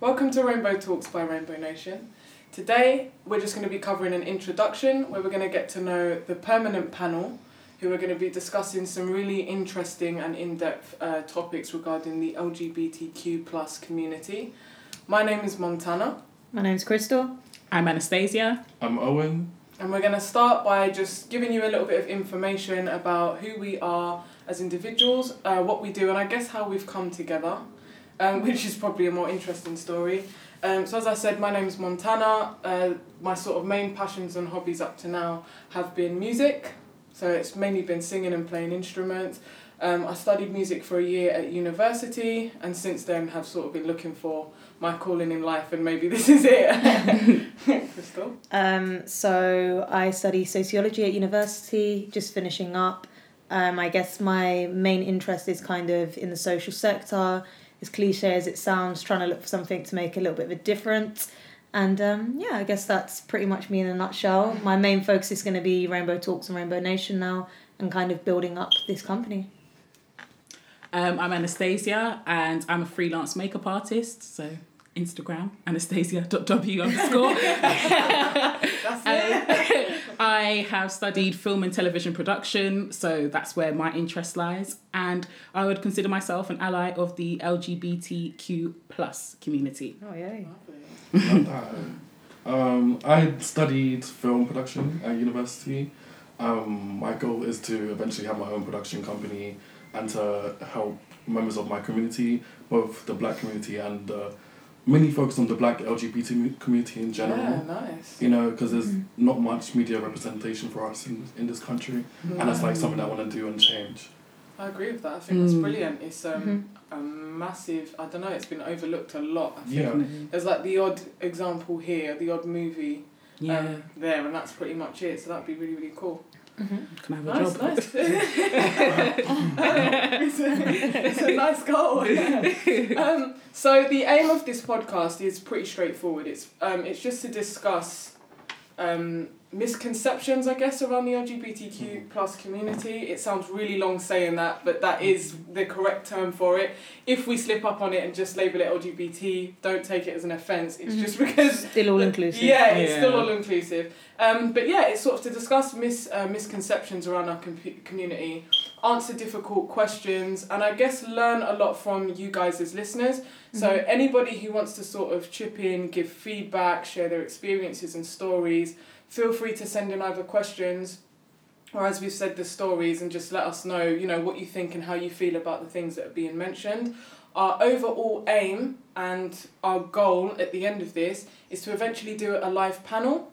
Welcome to Rainbow Talks by Rainbow Nation. Today we're just going to be covering an introduction where we're going to get to know the permanent panel who are going to be discussing some really interesting and in-depth uh, topics regarding the LGBTQ plus community. My name is Montana. My name's Crystal. I'm Anastasia. I'm Owen. And we're going to start by just giving you a little bit of information about who we are as individuals, uh, what we do, and I guess how we've come together, um, which is probably a more interesting story. Um, so, as I said, my name is Montana. Uh, my sort of main passions and hobbies up to now have been music. So, it's mainly been singing and playing instruments. Um, I studied music for a year at university, and since then have sort of been looking for my calling in life, and maybe this is it. Crystal. Um, so I study sociology at university, just finishing up. Um, I guess my main interest is kind of in the social sector. As cliche as it sounds, trying to look for something to make a little bit of a difference. And um, yeah, I guess that's pretty much me in a nutshell. My main focus is going to be Rainbow Talks and Rainbow Nation now, and kind of building up this company. Um, I'm Anastasia and I'm a freelance makeup artist. So Instagram, anastasia.w underscore. I have studied film and television production, so that's where my interest lies. And I would consider myself an ally of the LGBTQ plus community. Oh, yeah. um, I studied film production at university. Um, my goal is to eventually have my own production company and to help members of my community, both the black community and the mainly focus on the black LGBT community in general. Yeah, nice. You know, because there's mm. not much media representation for us in, in this country, and it's like something I want to do and change. I agree with that. I think mm. that's brilliant. It's um, mm-hmm. a massive. I don't know. It's been overlooked a lot. I think yeah. There's like the odd example here, the odd movie. Yeah. Um, there, and that's pretty much it. So that'd be really really cool. Mm-hmm. Can I have a nice, job? Nice. it's, a, it's a nice goal. um, so the aim of this podcast is pretty straightforward. It's um, it's just to discuss um, misconceptions, I guess, around the LGBTQ plus community. It sounds really long saying that, but that is the correct term for it. If we slip up on it and just label it LGBT, don't take it as an offence. It's mm-hmm. just because still all inclusive. Yeah, it's yeah. still all inclusive. Um, but yeah, it's sort of to discuss mis uh, misconceptions around our com- community, answer difficult questions, and I guess learn a lot from you guys as listeners. Mm-hmm. So anybody who wants to sort of chip in, give feedback, share their experiences and stories feel free to send in either questions or as we've said the stories and just let us know you know what you think and how you feel about the things that are being mentioned. Our overall aim and our goal at the end of this is to eventually do a live panel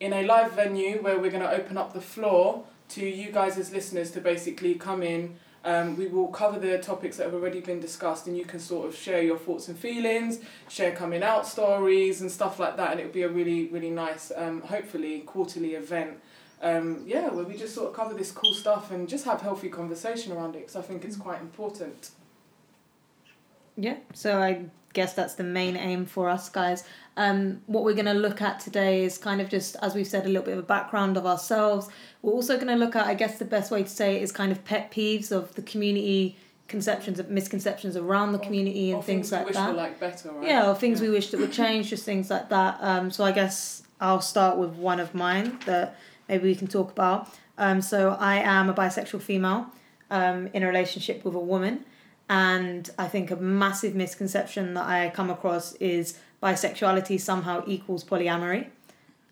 in a live venue where we're going to open up the floor to you guys as listeners to basically come in um, we will cover the topics that have already been discussed, and you can sort of share your thoughts and feelings, share coming out stories and stuff like that, and it'll be a really, really nice, um, hopefully, quarterly event. Um, yeah, where we just sort of cover this cool stuff and just have healthy conversation around it because I think it's mm. quite important. Yeah, so I guess that's the main aim for us guys. Um, what we're going to look at today is kind of just, as we've said, a little bit of a background of ourselves. We're also going to look at, I guess the best way to say it is kind of pet peeves of the community conceptions of misconceptions around the community and things, things, like that. Like better, right? Yeah, or things yeah. we wish that would change, just things like that. Um, so I guess I'll start with one of mine that maybe we can talk about. Um, so I am a bisexual female um, in a relationship with a woman. And I think a massive misconception that I come across is bisexuality somehow equals polyamory.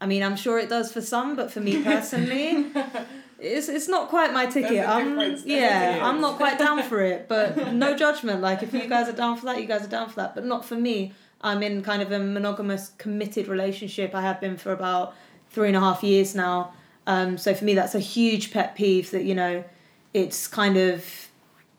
I mean, I'm sure it does for some, but for me personally, it's it's not quite my ticket. I'm yeah, I'm not quite down for it. But no judgment. Like if you guys are down for that, you guys are down for that. But not for me. I'm in kind of a monogamous, committed relationship. I have been for about three and a half years now. Um, so for me, that's a huge pet peeve. That you know, it's kind of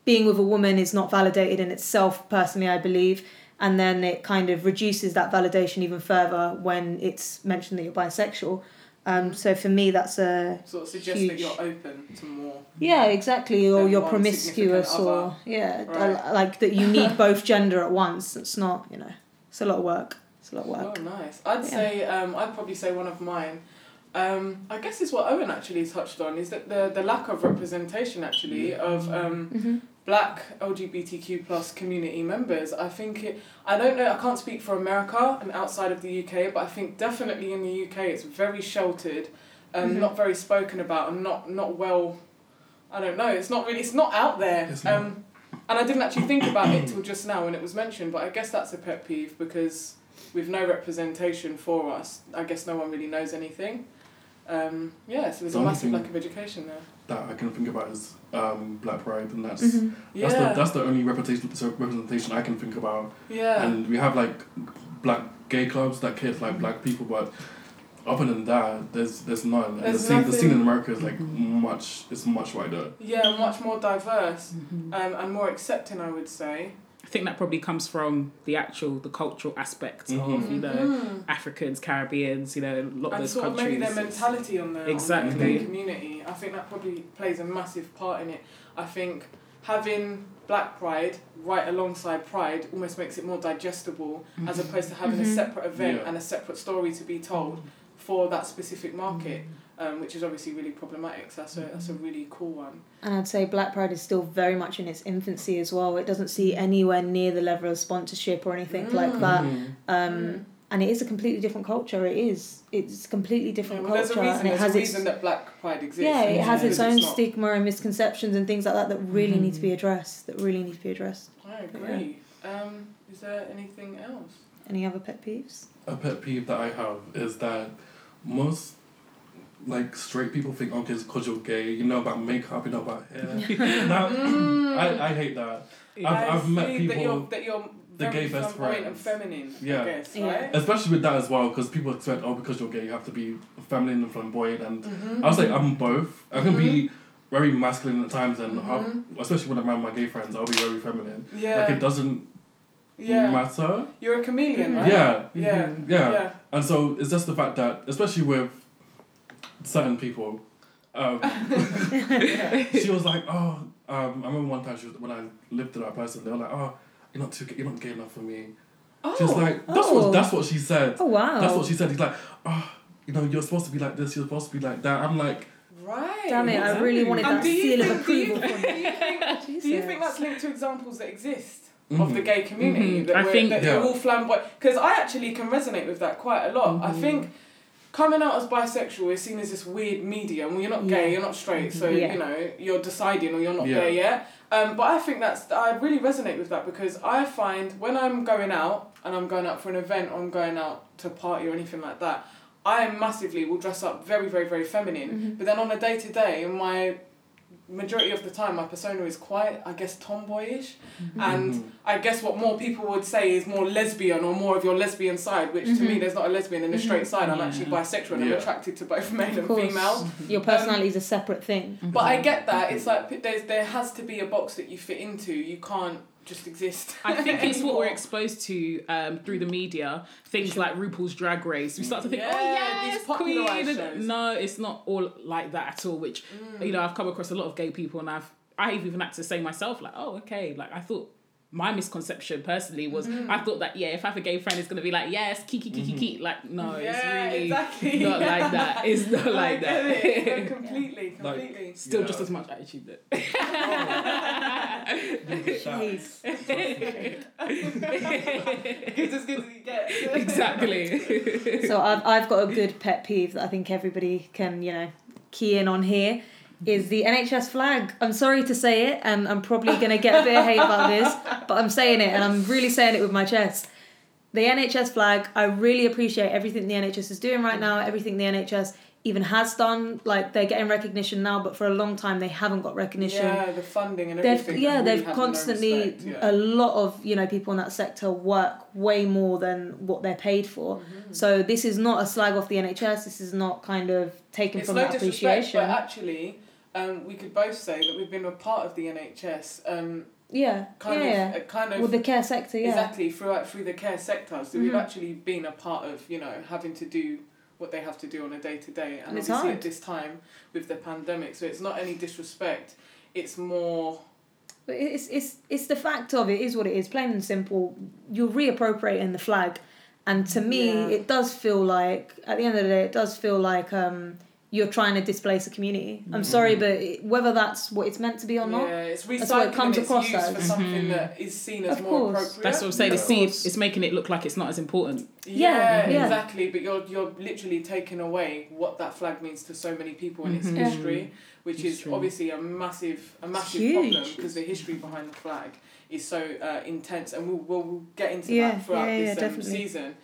being with a woman is not validated in itself. Personally, I believe and then it kind of reduces that validation even further when it's mentioned that you're bisexual. Um, so for me, that's a sort of suggests huge... that you're open to more. Yeah, exactly, or you're promiscuous, or yeah, right. like that you need both gender at once. It's not, you know, it's a lot of work. It's a lot of work. Oh, nice. I'd yeah. say um, I'd probably say one of mine. Um, I guess is what Owen actually touched on is that the the lack of representation actually of um, mm-hmm black LGBTQ plus community members. I think it. I don't know. I can't speak for America and outside of the UK, but I think definitely in the UK it's very sheltered, and Mhm. not very spoken about, and not not well. I don't know. It's not really. It's not out there. It's not. Um, and I didn't actually think about it till just now when it was mentioned. But I guess that's a pet peeve because with no representation for us, I guess no one really knows anything. Um, yeah, so there's The a massive lack of education there. That I can think about is um, Black Pride, and that's Mhm. Yeah. that's the that's the only representation so representation I can think about. yeah. And we have like black gay clubs that cater like black people, but other than that, there's there's none. And the There's scene the scene in America is like much it's much wider. Yeah, much more diverse Mm-hmm. um, and more accepting, I would say. I think that probably comes from the actual the cultural aspect of Mhm. you know Mhm. Africans, Caribbeans, you know, a lot of And those sort of countries. maybe their mentality on the, Exactly. on the gay community. I think that probably plays a massive part in it. I think having Black Pride right alongside Pride almost makes it more digestible as opposed to having a Mhm. separate event Yeah. and a separate story to be told for that specific market, um, which is obviously really problematic. So that's a, that's a really cool one. And I'd say Black Pride is still very much in its infancy as well. It doesn't see anywhere near the level of sponsorship or anything like Mm. that. Mhm. Um, Mm. And it is a completely different culture. It is. It's a completely Yeah, different well, there's a culture, reason. and it There's has a its that Black Pride exists. yeah, it has its own not- stigma and misconceptions and things like that that really need to be addressed. That really need to be addressed. I agree. Um, is there anything else? Any other pet peeves? A pet peeve that I have is that most like straight people think okay because you're gay you know about makeup you know about hair now Mm. I, I hate that I've, I I've met see that you're, people that you're the very gay best flamboyant and feminine. Yeah. I guess, Yeah. right? especially with that as well because people expect oh because you're gay you have to be feminine and flamboyant and Mm-hmm. I was like I'm both I can be very masculine at times and I'll, Mhm. especially when I'm around my gay friends I'll be very feminine yeah, like it doesn't yeah. matter You're a chameleon, Mhm. right? yeah Yeah. yeah Yeah. And so it's just the fact that, especially with certain people, um, she was like, oh, um, I remember one time she was, when I lived with that person, they were like, oh, you're not too, you're not gay enough for me. She was Oh. like, that's Oh. what that's what she said. Oh wow! That's what she said. He's like, oh, you know, you're supposed to be like this. You're supposed to be like that. I'm like, right. Damn it! I really wanted And that do you seal of think- do you approval think- from do you think- Do you think that's linked to examples that exist of mhm. the gay community? Mhm. That I we're, think- that Yeah. they're all flamboyant. Because I actually can resonate with that quite a lot. I Mhm. think coming out as bisexual is seen as this weird medium. Well, you're not gay, Yeah. you're not straight, so Yeah. you know you're deciding or you're not gay, Yeah. there yet. Um, but I think that's I really resonate with that because I find when I'm going out and I'm going out for an event or I'm going out to a party or anything like that, I massively will dress up very very very feminine. Mhm. But then on a day to day, my majority of the time my persona is quite I guess tomboyish mm-hmm. and Mhm. I guess what more people would say is more lesbian or more of your lesbian side, which to Mhm. me mm-hmm. there's not a lesbian and a straight mm-hmm. side. I'm Yeah. actually bisexual and I'm attracted to both male Of and course. female. Your um, personality is a separate thing. But I get that. It's like p- there's there has to be a box that you fit into. You can't just exist. I think it's what we're exposed to um, through the media. Things like RuPaul's Drag Race. We start to think, Yeah, oh these yes, queen. shows. No, it's not all like that at all. Which Mm. you know, I've come across a lot of gay people, and I've I've even had to say myself like, oh okay, like I thought. My misconception personally was Mm. I thought that yeah if I have a gay friend it's gonna be like yes kiki kiki kiki like no yeah, it's really exactly. not like that it's not like I get that it. No, completely, Like- completely. still Yeah. just as much attitude though Jeez. It's as good as you get. exactly so I've, I've got a good pet peeve that I think everybody can, you know, key in on here is the NHS flag. I'm sorry to say it, and I'm probably going to get a bit of hate about this, but I'm saying it, and I'm really saying it with my chest. The NHS flag, I really appreciate everything the NHS is doing right now, everything the NHS even has done. Like, they're getting recognition now, but for a long time they haven't got recognition. Yeah, the funding and They've everything. yeah, really they've had no constantly yeah. a lot of you know people in that sector work way more than what they're paid for. Mm-hmm. So this is not a slag off the NHS. This is not kind of taken It's from no that appreciation. but actually, um, we could both say that we've been a part of the NHS. Um, yeah, kind yeah. of, uh, kind of Well, the care sector, yeah. exactly throughout through the care sector. So we've Mhm. actually been a part of you know having to do what they have to do on a day to day, and And it's obviously hard. at this time with the pandemic. So it's not any disrespect. It's more But it's it's it's the fact of it is what it is. Plain and simple. You're reappropriating the flag, and to me, Yeah. it does feel like at the end of the day, it does feel like um, you're trying to displace a community. I'm sorry, but whether that's what it's meant to be or not, Yeah, it's That's recycling what it comes its across use as. for something that is seen as Of more course. appropriate. That's what I'm saying. Of It's, see, it's making it look like it's not as important. Yeah, Yeah, yeah. exactly. But you're you're literally taking away what that flag means to so many people in its Mhm. Yeah. history, which is History. obviously a massive a massive Huge. problem because the history behind the flag is so uh, intense, and we'll, we'll we'll get into Yeah, that throughout yeah, yeah, this um, definitely. season.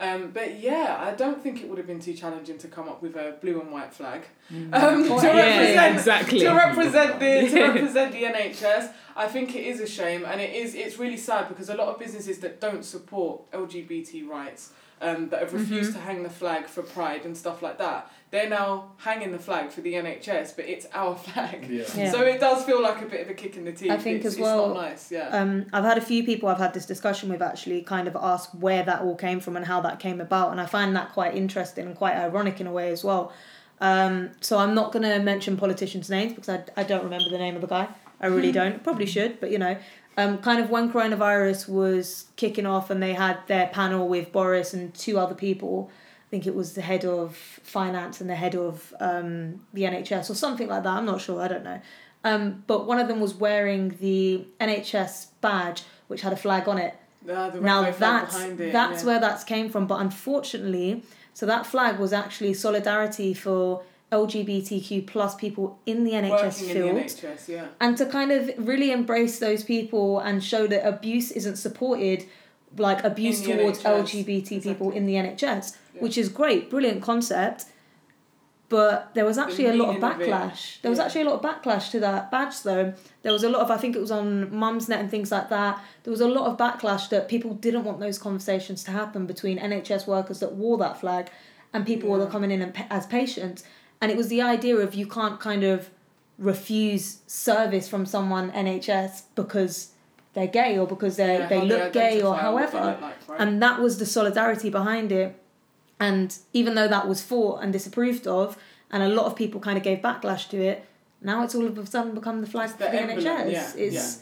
Um, but yeah, I don't think it would have been too challenging to come up with a blue and white flag um, Oh, to yeah, represent exactly. to represent the to represent the NHS. I think it is a shame, and it is it's really sad because a lot of businesses that don't support LGBT rights, um, that have refused to hang the flag for Pride and stuff like that, they're now hanging the flag for the NHS, but it's our flag. Yeah. Yeah. So it does feel like a bit of a kick in the teeth. I think it's, as well- It's not nice, yeah. Um, I've had a few people I've had this discussion with actually kind of ask where that all came from and how that came about, and I find that quite interesting and quite ironic in a way as well. Um, so I'm not going to mention politicians' names because I, I don't remember the name of the guy. I really don't. Probably should, but you know, um, kind of when coronavirus was kicking off and they had their panel with Boris and two other people. I think it was the head of finance and the head of um, the NHS or something like that. I'm not sure. I don't know. Um, but one of them was wearing the NHS badge, which had a flag on it. The Now that's it, that's yeah. where that's came from. But unfortunately, so that flag was actually solidarity for LGBTQ plus people in the NHS working field the NHS, yeah. and to kind of really embrace those people and show that abuse isn't supported like abuse towards NHS, LGBT people in the NHS Yeah. which is great brilliant concept but there was actually a lot of backlash there was yeah. actually a lot of backlash to that badge though there was a lot of i think it was on mumsnet and things like that there was a lot of backlash that people didn't want those conversations to happen between nhs workers that wore that flag and people that Yeah. were coming in and as patients and it was the idea of you can't kind of refuse service from someone NHS because they're gay or because they Yeah, they look gay or identify and what they however. like, right? and that was the solidarity behind it. And even though that was fought and disapproved of and a lot of people kind of gave backlash to it now it's all of a sudden become the flag for the emblem, NHS yeah, it's It's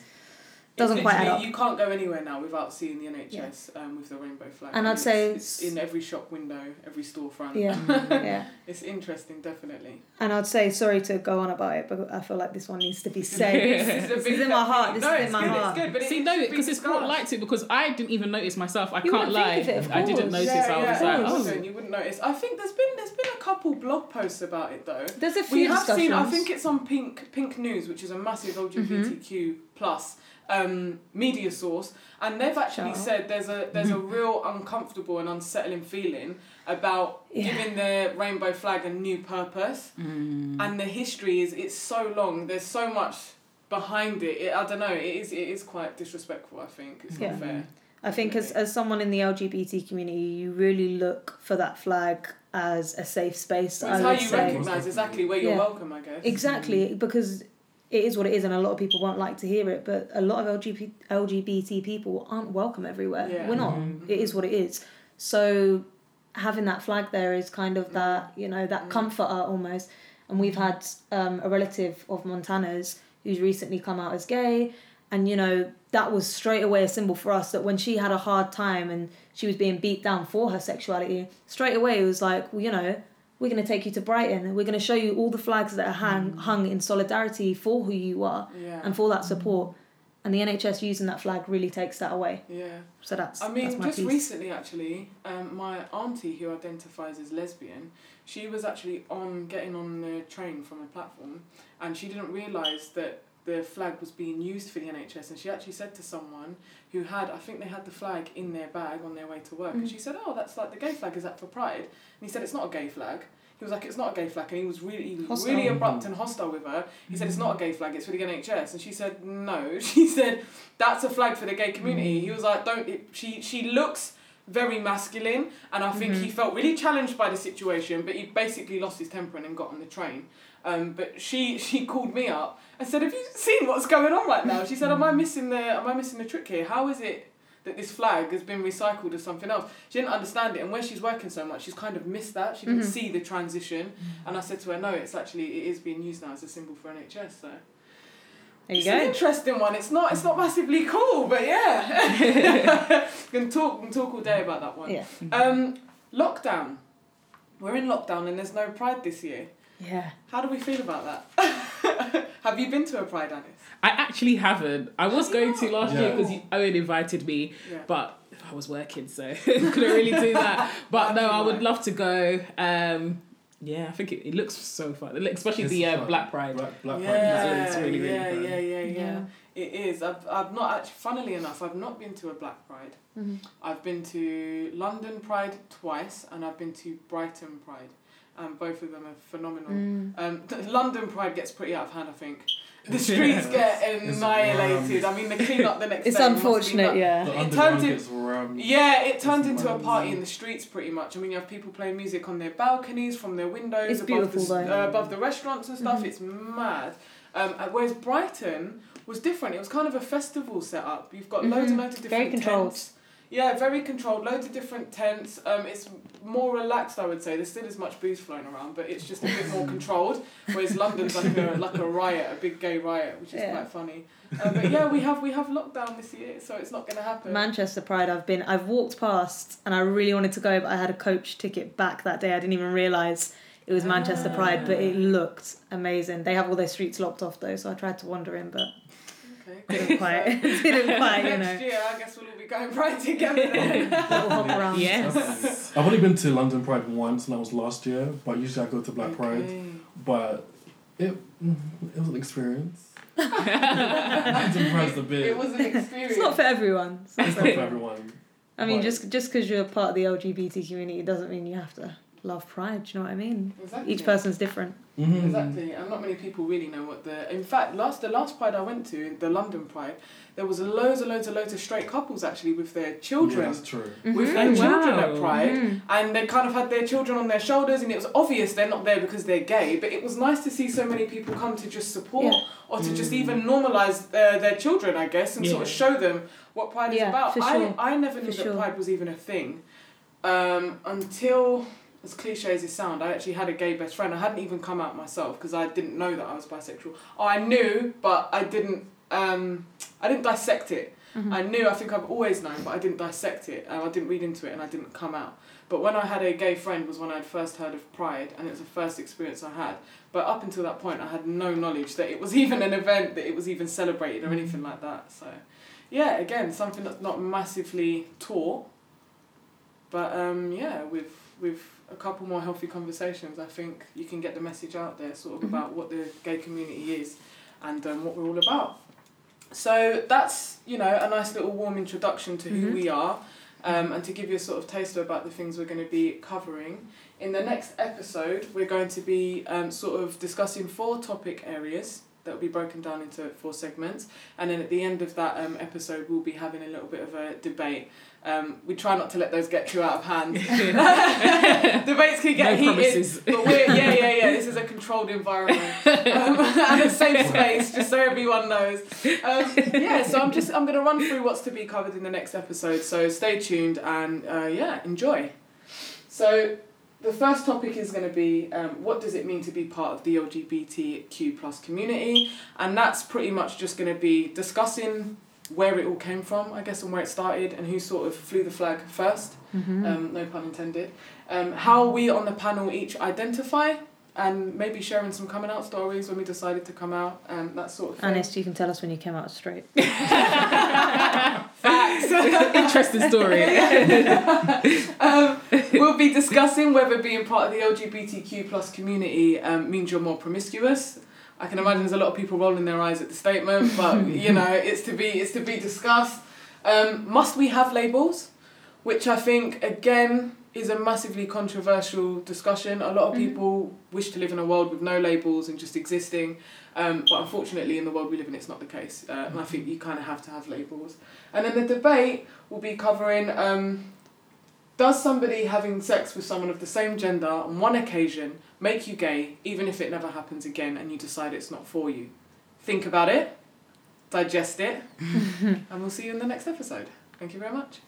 doesn't quite add up You can't go anywhere now without seeing the NHS um, with the rainbow flag. And I'd it's, say it's it's- in every shop window, every storefront. yeah yeah It's interesting, definitely. and I'd say sorry to go on about it but I feel like this one needs to be said This is, This is in my heart, this no, is in it's my good, heart. It's good, but it See, it no, because it's brought discussed. light to it because I didn't even notice myself. I You can't lie. think of it, of I didn't notice. Yeah, I was you like, oh. wouldn't, you wouldn't notice. I think there's been there's been a couple blog posts about it though. there's a few. We have seen. I think it's on Pink Pink News, which is a massive LGBTQ plus um, media source, and they've actually out. said there's a there's a real uncomfortable and unsettling feeling about Yeah. giving the rainbow flag a new purpose, Mm. and the history is it's so long. There's so much behind it. it I don't know. It is it is quite disrespectful. I think it's Yeah. not fair. I think as, as someone in the LGBT community, you really look for that flag as a safe space. But I how you recognise exactly where you're Yeah. welcome. I guess. Exactly, because it is what it is, and a lot of people won't like to hear it. But a lot of LGBT, LGBT people aren't welcome everywhere. Yeah. We're not. Mhm. It is what it is. So having that flag there is kind of Mm. that you know that Mm. comforter almost. And we've had um, a relative of Montana's who's recently come out as gay, and you know that was straight away a symbol for us that when she had a hard time and she was being beat down for her sexuality, straight away it was like, well, you know, we're going to take you to Brighton and we're going to show you all the flags that are hang, hung in solidarity for who you are Yeah. and for that support. And the NHS using that flag really takes that away. yeah. So that's I mean, that's just piece. recently, actually, um, my auntie who identifies as lesbian, she was actually on getting on the train from a platform, and she didn't realise that the flag was being used for the NHS, and she actually said to someone who had, I think they had the flag in their bag on their way to work, and Mm. she said, "Oh, that's like the gay flag. Is that for Pride?" And he said, "It's not a gay flag." He was like, "It's not a gay flag," and he was really, Hostile. really abrupt and hostile with her. He said, "It's not a gay flag. It's for the NHS," and she said, "No." She said, "That's a flag for the gay community." He was like, "Don't." It, she she looks very masculine, and I think he felt really challenged by the situation, but he basically lost his temper and then got on the train. Um, but she she called me up and said, "Have you seen what's going on right now?" She said, "Am I missing the Am I missing the trick here? How is it?" That this flag has been recycled as something else. She didn't understand it, and where she's working so much, she's kind of missed that. She didn't Mhm. see the transition, and I said to her, "No, it's actually it is being used now as a symbol for NHS." So there you it's an interesting one. It's not. It's not massively cool, but yeah. can talk. Can talk all day about that one. Yeah. Um, lockdown. We're in lockdown and there's no Pride this year. Yeah. How do we feel about that? Have you been to a Pride, Alice? I actually haven't. I was going to last year because Owen invited me, Yeah. but I was working, so couldn't really do that. But no, I would love to go. Um, yeah, I think it, it looks so fun, especially It's the uh, fun. Black Pride. Black, Black yeah, Pride. It's really, really yeah, fun. yeah, yeah, yeah, Yeah. It is. I've, I've not actually, funnily enough, I've not been to a Black Pride. hmm I've been to London Pride twice and I've been to Brighton Pride. Um, both of them are phenomenal. Mm. Um, London Pride gets pretty out of hand, I think. The streets get annihilated. I mean, the clean up the next It's day. must be unfortunate, yeah. The It underground turns in- gets. Yeah, it turns It's into a party in the streets pretty much. I mean, you have people playing music on their balconies, from their windows, It's above, beautiful, the, though. uh, above the restaurants and stuff. Mhm. It's mad. Um, uh, whereas Brighton was different. It was kind of a festival set up. You've got loads and loads of Very different controlled. tents. Yeah, very controlled. Loads of different tents. Um, it's more relaxed, I would say. There's still as much booze flowing around, but it's just a bit more controlled. Whereas London's like a like a riot, a big gay riot, which is Yeah. quite funny. Um, but yeah, we have we have lockdown this year, so it's not going to happen. Manchester Pride, I've been, I've walked past and I really wanted to go, but I had a coach ticket back that day. I didn't even realise it was Manchester Pride, but it looked amazing. They have all their streets locked off though, so I tried to wander in, but Okay. didn't quite, didn't quite, you Next know, year, I guess we'll going Pride together then. little hop around. Yes. I've only been to London Pride once, and that was last year. But usually I go to Black Pride. But it mm, it was an experience. London Pride's a bit. It was an experience. It's not for everyone. It's not It's for not for everyone. everyone. I mean, But- just just because you're part of the LGBT community doesn't mean you have to love Pride. Do you know what I mean? Exactly. Each person's different. Mhm. Exactly, and not many people really know what the. In fact, last the last Pride I went to, the London Pride, there was loads and loads and loads of straight couples actually with their children. Yeah, children, that's true. with Mhm. their Oh, children wow. at Pride, Mhm. and they kind of had their children on their shoulders, and it was obvious they're not there because they're gay. But it was nice to see so many people come to just support Yeah. or to just Mm. even normalize uh, their children, I guess, and sort of show them what Pride is about. for I. I never knew For that sure. Pride was even a thing, um, until. As cliche as it sounds, I actually had a gay best friend. I hadn't even come out myself because I didn't know that I was bisexual. Oh, I knew, but I didn't. Um, I didn't dissect it. Mhm. I knew. I think I've always known, but I didn't dissect it. Um, I didn't read into it, and I didn't come out. But when I had a gay friend was when I'd first heard of Pride, and it was the first experience I had. But up until that point, I had no knowledge that it was even an event, that it was even celebrated or anything like that. So, yeah, again, something that's not massively taught. But um, yeah, with with a couple more healthy conversations, I think you can get the message out there, sort of Mhm. about what the gay community is, and um, what we're all about. So that's you know a nice little warm introduction to who Mhm. we are, um, and to give you a sort of taster about the things we're going to be covering. In the next episode, we're going to be um, sort of discussing four topic areas that will be broken down into four segments, and then at the end of that um, episode, we'll be having a little bit of a debate. Um, we try not to let those get too out of hand. Debates can get no heated. promises. But we're yeah yeah yeah. This is a controlled environment um, and a safe space, just so everyone knows. Um, yeah, so I'm just I'm gonna run through what's to be covered in the next episode. So stay tuned and uh, yeah, enjoy. So the first topic is going to be um, what does it mean to be part of the LGBTQ plus community, and that's pretty much just going to be discussing where it all came from, I guess, and where it started, and who sort of flew the flag first Mhm. um, no pun intended. Um, how we on the panel each identify and maybe sharing some coming out stories when we decided to come out and that sort of thing. Honest, you can tell us when you came out straight. Interesting story. um, we'll be discussing whether being part of the LGBTQ plus community um, means you're more promiscuous. I can imagine there's a lot of people rolling their eyes at the statement, but you know it's to be it's to be discussed. Um, must we have labels? Which I think again is a massively controversial discussion. A lot of Mhm. people wish to live in a world with no labels and just existing, um, but unfortunately in the world we live in it's not the case. Uh, and I think you kind of have to have labels. And then the debate will be covering um, does somebody having sex with someone of the same gender on one occasion make you gay, even if it never happens again and you decide it's not for you? Think about it, digest it, and we'll see you in the next episode. Thank you very much.